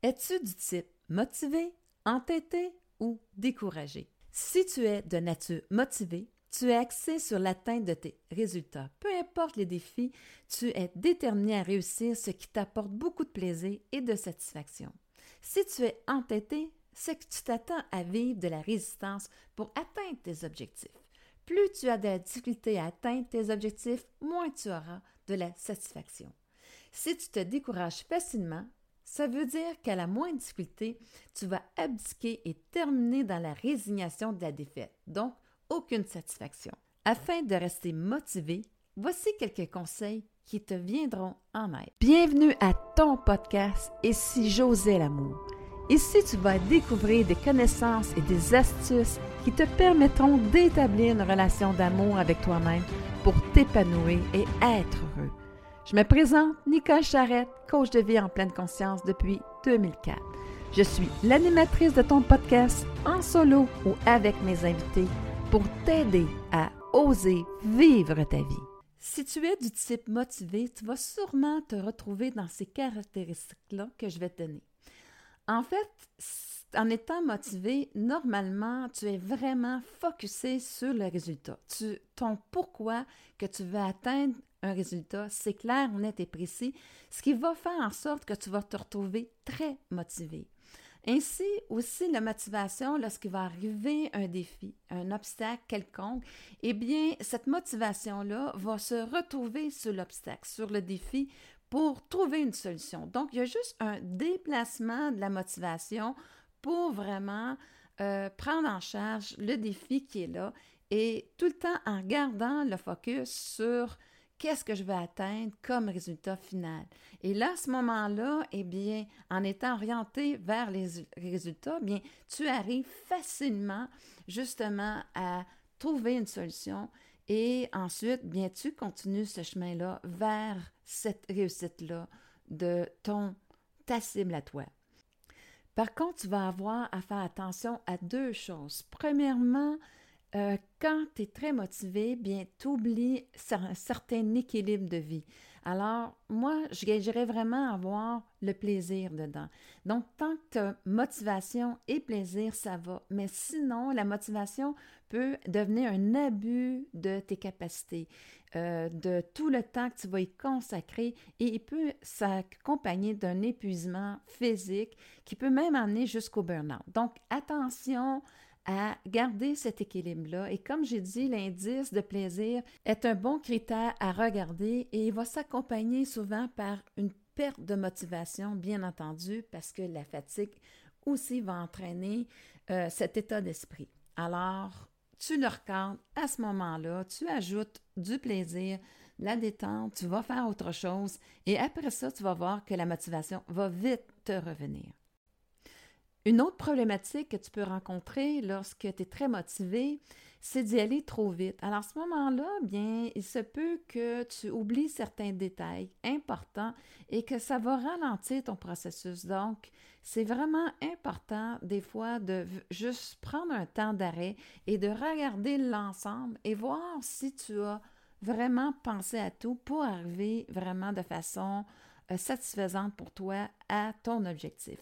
Es-tu du type motivé, entêté ou découragé? Si tu es de nature motivée, tu es axé sur l'atteinte de tes résultats. Peu importe les défis, tu es déterminé à réussir ce qui t'apporte beaucoup de plaisir et de satisfaction. Si tu es entêté, c'est que tu t'attends à vivre de la résistance pour atteindre tes objectifs. Plus tu as de la difficulté à atteindre tes objectifs, moins tu auras de la satisfaction. Si tu te décourages facilement, ça veut dire qu'à la moindre difficulté, tu vas abdiquer et terminer dans la résignation de la défaite, donc aucune satisfaction. Afin de rester motivé, voici quelques conseils qui te viendront en aide. Bienvenue à ton podcast Et si j'osais l'amour. Ici, tu vas découvrir des connaissances et des astuces qui te permettront d'établir une relation d'amour avec toi-même pour t'épanouir et être heureux. Je me présente Nicole Charrette, coach de vie en pleine conscience depuis 2004. Je suis l'animatrice de ton podcast en solo ou avec mes invités pour t'aider à oser vivre ta vie. Si tu es du type motivé, tu vas sûrement te retrouver dans ces caractéristiques-là que je vais te donner. En fait, en étant motivé, normalement, tu es vraiment focusé sur le résultat. Ton pourquoi que tu veux atteindre un résultat, c'est clair, net et précis, ce qui va faire en sorte que tu vas te retrouver très motivé. Ainsi aussi, la motivation, lorsqu'il va arriver un défi, un obstacle quelconque, eh bien, cette motivation-là va se retrouver sur l'obstacle, sur le défi, pour trouver une solution. Donc, il y a juste un déplacement de la motivation pour vraiment euh, prendre en charge le défi qui est là et tout le temps en gardant le focus sur qu'est-ce que je veux atteindre comme résultat final. Et là, à ce moment-là, eh bien, en étant orienté vers les résultats, bien, tu arrives facilement justement à trouver une solution et ensuite, bien, tu continues ce chemin-là vers cette réussite-là de ton, ta cible à toi. Par contre, tu vas avoir à faire attention à deux choses. Premièrement, euh, quand tu es très motivé, bien, tu oublies un certain équilibre de vie. Alors, moi, je gagerais vraiment à avoir le plaisir dedans. Donc, tant que tu as motivation et plaisir, ça va. Mais sinon, la motivation peut devenir un abus de tes capacités, euh, de tout le temps que tu vas y consacrer et il peut s'accompagner d'un épuisement physique qui peut même amener jusqu'au burn-out. Donc, attention à garder cet équilibre-là. Et comme j'ai dit, l'indice de plaisir est un bon critère à regarder et il va s'accompagner souvent par une perte de motivation, bien entendu, parce que la fatigue aussi va entraîner euh, cet état d'esprit. Alors, tu le regardes à ce moment-là, tu ajoutes du plaisir, la détente, tu vas faire autre chose et après ça, tu vas voir que la motivation va vite te revenir. Une autre problématique que tu peux rencontrer lorsque tu es très motivé, c'est d'y aller trop vite. Alors, à ce moment-là, bien, il se peut que tu oublies certains détails importants et que ça va ralentir ton processus. Donc, c'est vraiment important des fois de juste prendre un temps d'arrêt et de regarder l'ensemble et voir si tu as vraiment pensé à tout pour arriver vraiment de façon euh, satisfaisante pour toi à ton objectif.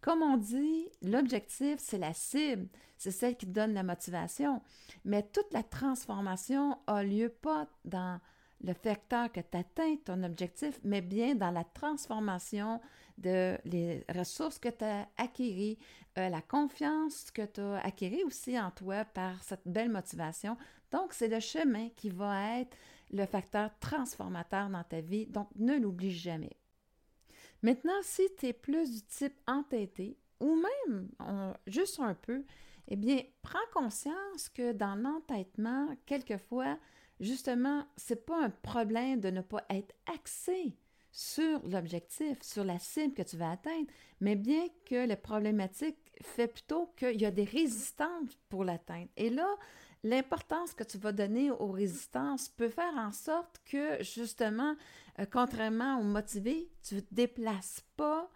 Comme on dit, l'objectif, c'est la cible, c'est celle qui donne la motivation, mais toute la transformation a lieu pas dans le facteur que tu atteins ton objectif, mais bien dans la transformation de les ressources que tu as acquises, euh, la confiance que tu as acquis aussi en toi par cette belle motivation. Donc, c'est le chemin qui va être le facteur transformateur dans ta vie. Donc, ne l'oublie jamais. Maintenant, si tu es plus du type entêté ou même juste un peu, eh bien, prends conscience que dans l'entêtement, quelquefois, justement, c'est pas un problème de ne pas être axé sur l'objectif, sur la cible que tu vas atteindre, mais bien que la problématique fait plutôt qu'il y a des résistances pour l'atteindre. Et là, l'importance que tu vas donner aux résistances peut faire en sorte que, justement, euh, contrairement aux motivés, tu ne te déplaces pas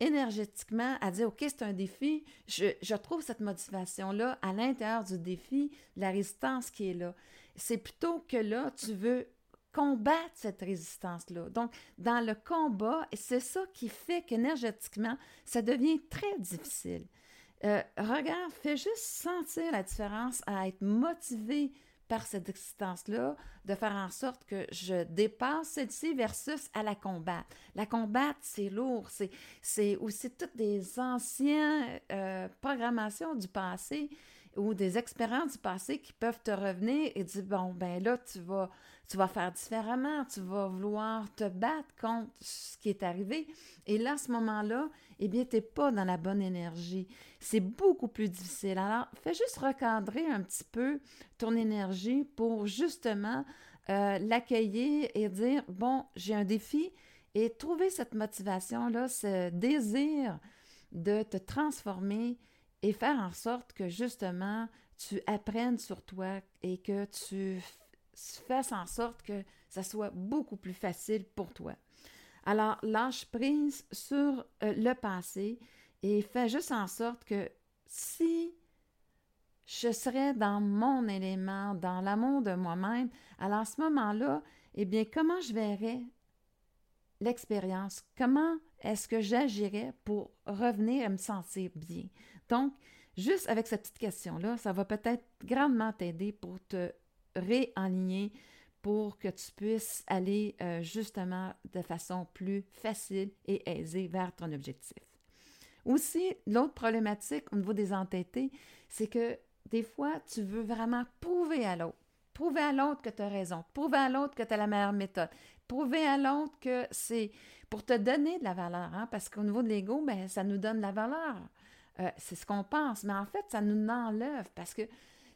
énergétiquement à dire, OK, c'est un défi, je, je trouve cette motivation-là à l'intérieur du défi, la résistance qui est là. C'est plutôt que là, tu veux combattre cette résistance-là. Donc, dans le combat, c'est ça qui fait qu'énergétiquement, ça devient très difficile. Euh, regarde, fais juste sentir la différence à être motivé par cette existence-là, de faire en sorte que je dépasse celle-ci versus à la combattre. La combattre, c'est lourd, c'est aussi toutes des anciennes euh, programmations du passé ou des expériences du passé qui peuvent te revenir et dire, bon, ben là, tu vas tu vas faire différemment, tu vas vouloir te battre contre ce qui est arrivé. Et là, à ce moment-là, eh bien, tu n'es pas dans la bonne énergie. C'est beaucoup plus difficile. Alors, fais juste recadrer un petit peu ton énergie pour justement euh, l'accueillir et dire, bon, j'ai un défi et trouver cette motivation-là, ce désir de te transformer et faire en sorte que justement tu apprennes sur toi et que tu fasses en sorte que ça soit beaucoup plus facile pour toi. Alors, lâche prise sur euh, le passé et fais juste en sorte que si je serais dans mon élément, dans l'amour de moi-même, alors à ce moment-là, eh bien, comment je verrais l'expérience? Comment est-ce que j'agirais pour revenir à me sentir bien? Donc, juste avec cette petite question-là, ça va peut-être grandement t'aider pour te réaligner pour que tu puisses aller euh, justement de façon plus facile et aisée vers ton objectif. Aussi, l'autre problématique au niveau des entêtés, c'est que des fois, tu veux vraiment prouver à l'autre, prouver à l'autre que tu as raison, prouver à l'autre que tu as la meilleure méthode, prouver à l'autre que c'est pour te donner de la valeur, hein, parce qu'au niveau de l'ego, ben, ça nous donne de la valeur. Euh, c'est ce qu'on pense, mais en fait, ça nous enlève parce que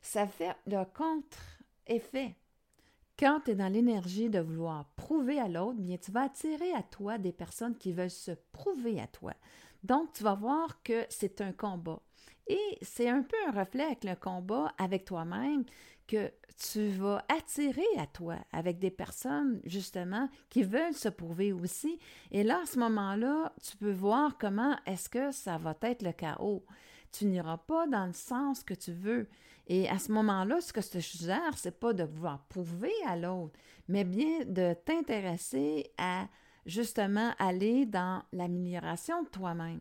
ça fait le contre-effet. Quand tu es dans l'énergie de vouloir prouver à l'autre, bien, tu vas attirer à toi des personnes qui veulent se prouver à toi. Donc, tu vas voir que c'est un combat. Et c'est un peu un reflet avec le combat avec toi-même que tu vas attirer à toi avec des personnes, justement, qui veulent se prouver aussi. Et là, à ce moment-là, tu peux voir comment est-ce que ça va être le chaos. Tu n'iras pas dans le sens que tu veux. Et à ce moment-là, ce que je te suggère, c'est pas de vouloir prouver à l'autre, mais bien de t'intéresser à justement aller dans l'amélioration de toi-même.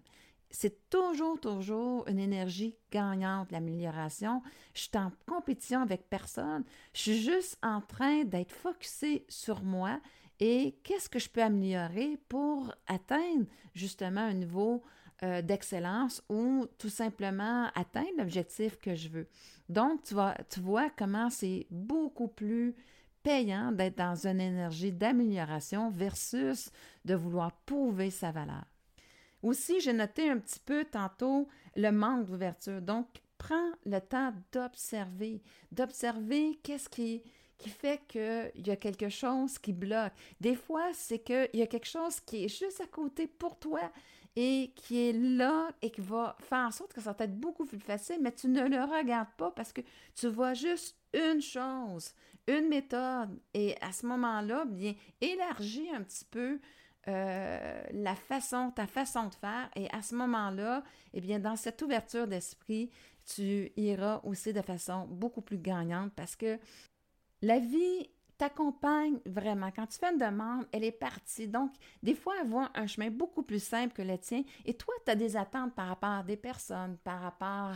C'est toujours, toujours une énergie gagnante, l'amélioration. Je suis en compétition avec personne. Je suis juste en train d'être focusé sur moi et qu'est-ce que je peux améliorer pour atteindre justement un niveau euh, d'excellence ou tout simplement atteindre l'objectif que je veux. Donc, tu, vois comment c'est beaucoup plus payant d'être dans une énergie d'amélioration versus de vouloir prouver sa valeur. Aussi, j'ai noté un petit peu tantôt le manque d'ouverture. Donc, prends le temps d'observer, d'observer qu'est-ce qui, qui fait qu'il y a quelque chose qui bloque. Des fois, c'est qu'il y a quelque chose qui est juste à côté pour toi et qui est là et qui va faire en sorte que ça va être beaucoup plus facile, mais tu ne le regardes pas parce que tu vois juste une chose, une méthode. Et à ce moment-là, bien, élargis un petit peu euh, la façon, ta façon de faire. Et à ce moment-là, eh bien, dans cette ouverture d'esprit, tu iras aussi de façon beaucoup plus gagnante parce que la vie t'accompagne vraiment. Quand tu fais une demande, elle est partie. Donc, des fois, elle voit un chemin beaucoup plus simple que le tien. Et toi, tu as des attentes par rapport à des personnes, par rapport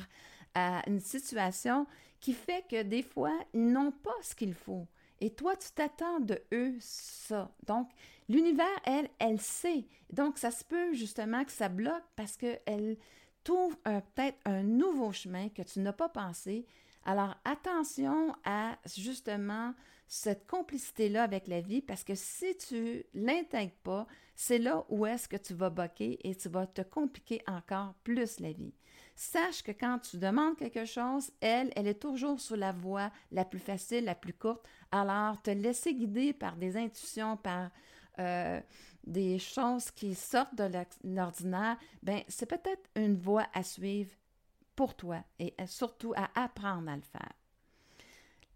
à une situation qui fait que des fois, ils n'ont pas ce qu'il faut. Et toi, tu t'attends de eux ça. Donc, l'univers, elle, elle sait. Donc, ça se peut justement que ça bloque parce qu'elle t'ouvre peut-être un nouveau chemin que tu n'as pas pensé. Alors, attention à justement cette complicité-là avec la vie parce que si tu l'intègres pas, c'est là où est-ce que tu vas boquer et tu vas te compliquer encore plus la vie. Sache que quand tu demandes quelque chose, elle, elle est toujours sur la voie la plus facile, la plus courte. Alors, te laisser guider par des intuitions, par euh, des choses qui sortent de l'ordinaire, ben c'est peut-être une voie à suivre pour toi et surtout à apprendre à le faire.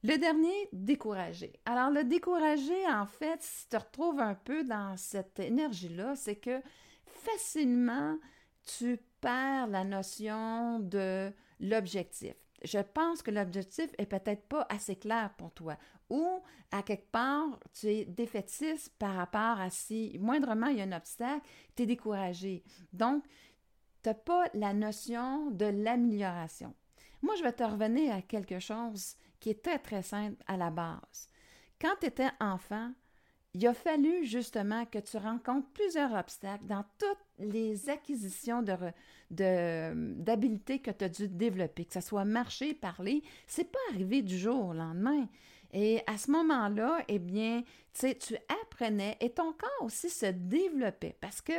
Le dernier, décourager. Alors, le décourager, en fait, si tu te retrouves un peu dans cette énergie-là, c'est que facilement, tu perds la notion de l'objectif. je pense que l'objectif est peut-être pas assez clair pour toi. Ou, à quelque part, tu es défaitiste par rapport à si moindrement il y a un obstacle, tu es découragé. Donc, tu n'as pas la notion de l'amélioration. Moi, je vais te revenir à quelque chose qui est très, très simple à la base. Quand tu étais enfant, il a fallu justement que tu rencontres plusieurs obstacles dans toutes les acquisitions d'habiletés que tu as dû développer, que ce soit marcher, parler. C'est pas arrivé du jour au lendemain. Et à ce moment-là, eh bien, tu tu apprenais et ton corps aussi se développait parce que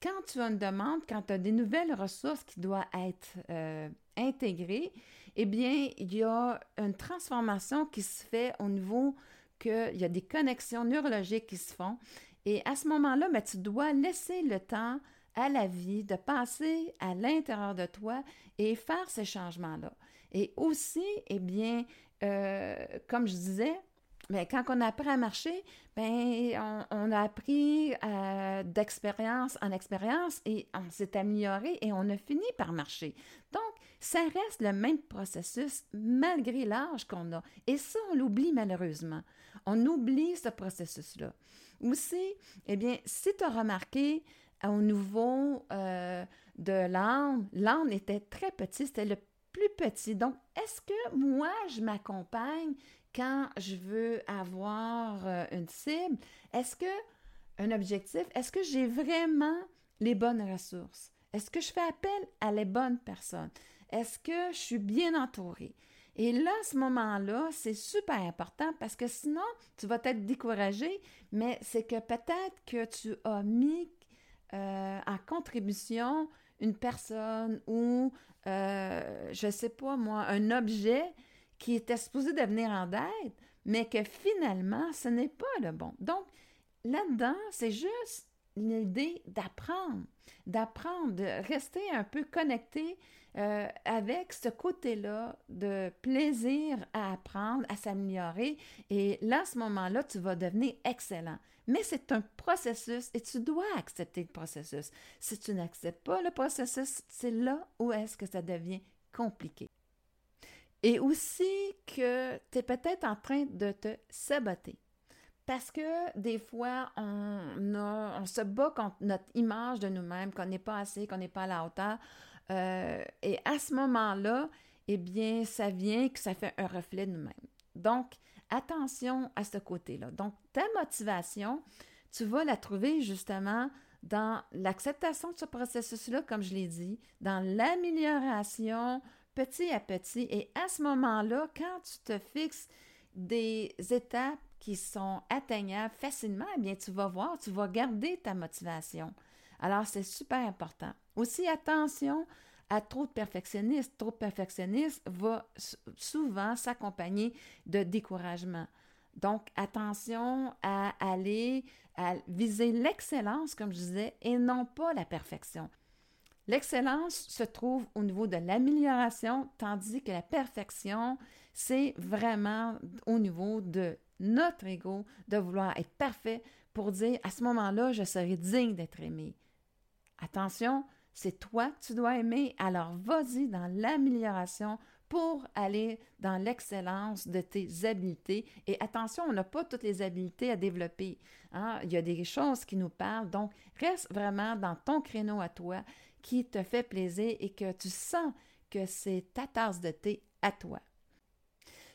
quand tu as une demande, quand tu as des nouvelles ressources qui doivent être euh, intégrées, eh bien, il y a une transformation qui se fait au niveau qu'il y a des connexions neurologiques qui se font. Et à ce moment-là, tu dois laisser le temps à la vie de passer à l'intérieur de toi et faire ces changements-là. Et aussi, eh bien, euh, comme je disais, mais quand on apprend à marcher, ben, on, a appris euh, d'expérience en expérience et on s'est amélioré et on a fini par marcher. Donc, ça reste le même processus malgré l'âge qu'on a. Et ça, on l'oublie malheureusement. On oublie ce processus-là. Aussi, eh bien, si tu as remarqué au niveau euh, de l'âne, l'âne était très petit, c'était le plus petit. Donc, est-ce que moi, je m'accompagne quand je veux avoir euh, une cible? Est-ce que un objectif, est-ce que j'ai vraiment les bonnes ressources? Est-ce que je fais appel à les bonnes personnes? Est-ce que je suis bien entourée? Et là, ce moment-là, c'est super important parce que sinon, tu vas être découragé, mais c'est que peut-être que tu as mis euh, en contribution une personne ou, euh, je ne sais pas moi, un objet qui était supposé devenir en aide, mais que finalement, ce n'est pas le bon. Donc, là-dedans, c'est juste l'idée d'apprendre, d'apprendre, de rester un peu connecté euh, avec ce côté-là de plaisir à apprendre, à s'améliorer. Et là, à ce moment-là, tu vas devenir excellent. Mais c'est un processus et tu dois accepter le processus. Si tu n'acceptes pas le processus, c'est là où est-ce que ça devient compliqué. Et aussi que tu es peut-être en train de te saboter. Parce que des fois, on, on se bat contre notre image de nous-mêmes, qu'on n'est pas assez, qu'on n'est pas à la hauteur. Euh, et à ce moment-là, eh bien, ça vient que ça fait un reflet de nous-mêmes. Donc, attention à ce côté-là. Donc, ta motivation, tu vas la trouver justement dans l'acceptation de ce processus-là, comme je l'ai dit, dans l'amélioration petit à petit. Et à ce moment-là, quand tu te fixes des étapes qui sont atteignables facilement, eh bien, tu vas voir, tu vas garder ta motivation. Alors, c'est super important. Aussi, attention à trop de perfectionnistes. Trop de perfectionnistes va souvent s'accompagner de découragement. Donc, attention à aller à viser l'excellence, comme je disais, et non pas la perfection. L'excellence se trouve au niveau de l'amélioration, tandis que la perfection, c'est vraiment au niveau de notre ego, de vouloir être parfait pour dire à ce moment-là, je serai digne d'être aimé. Attention, c'est toi que tu dois aimer, alors vas-y dans l'amélioration pour aller dans l'excellence de tes habiletés. Et attention, on n'a pas toutes les habiletés à développer. Hein. Il y a des choses qui nous parlent, donc reste vraiment dans ton créneau à toi qui te fait plaisir et que tu sens que c'est ta tasse de thé à toi.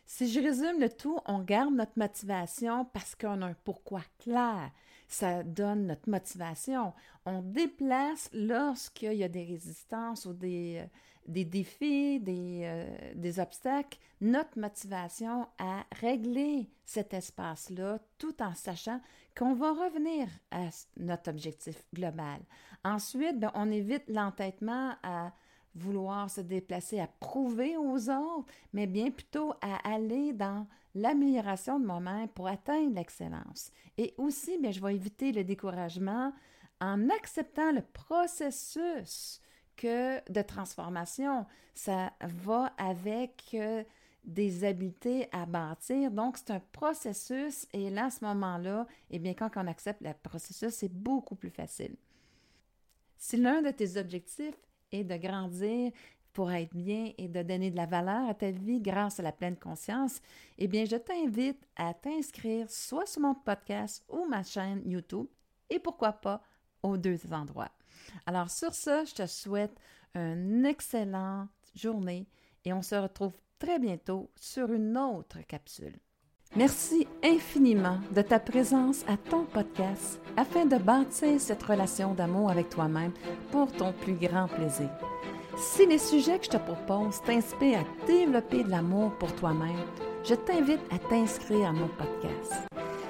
Si je résume le tout, on garde notre motivation parce qu'on a un pourquoi clair ça donne notre motivation. On déplace lorsqu'il y a des résistances ou des, euh, des défis, des, euh, des, obstacles, notre motivation à régler cet espace-là tout en sachant qu'on va revenir à notre objectif global. Ensuite, ben, on évite l'entêtement à vouloir se déplacer à prouver aux autres, mais bien plutôt à aller dans l'amélioration de moi-même pour atteindre l'excellence. Et aussi, bien, je vais éviter le découragement en acceptant le processus que de transformation. Ça va avec euh, des habiletés à bâtir. Donc, c'est un processus et là, à ce moment-là, eh bien, quand on accepte le processus, c'est beaucoup plus facile. Si l'un de tes objectifs et de grandir, pour être bien et de donner de la valeur à ta vie grâce à la pleine conscience, eh bien, je t'invite à t'inscrire soit sur mon podcast ou ma chaîne YouTube et pourquoi pas aux deux endroits. Alors, sur ce, je te souhaite une excellente journée et on se retrouve très bientôt sur une autre capsule. Merci infiniment de ta présence à ton podcast afin de bâtir cette relation d'amour avec toi-même pour ton plus grand plaisir. Si les sujets que je te propose t'inspirent à développer de l'amour pour toi-même, je t'invite à t'inscrire à mon podcast.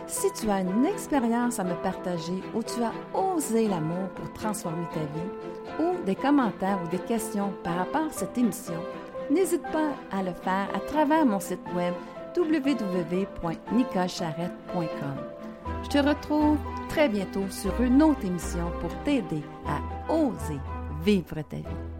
Si tu as une expérience à me partager où tu as osé l'amour pour transformer ta vie, ou des commentaires ou des questions par rapport à cette émission, n'hésite pas à le faire à travers mon site web www.nicacharrette.com. Je te retrouve très bientôt sur une autre émission pour t'aider à oser vivre ta vie.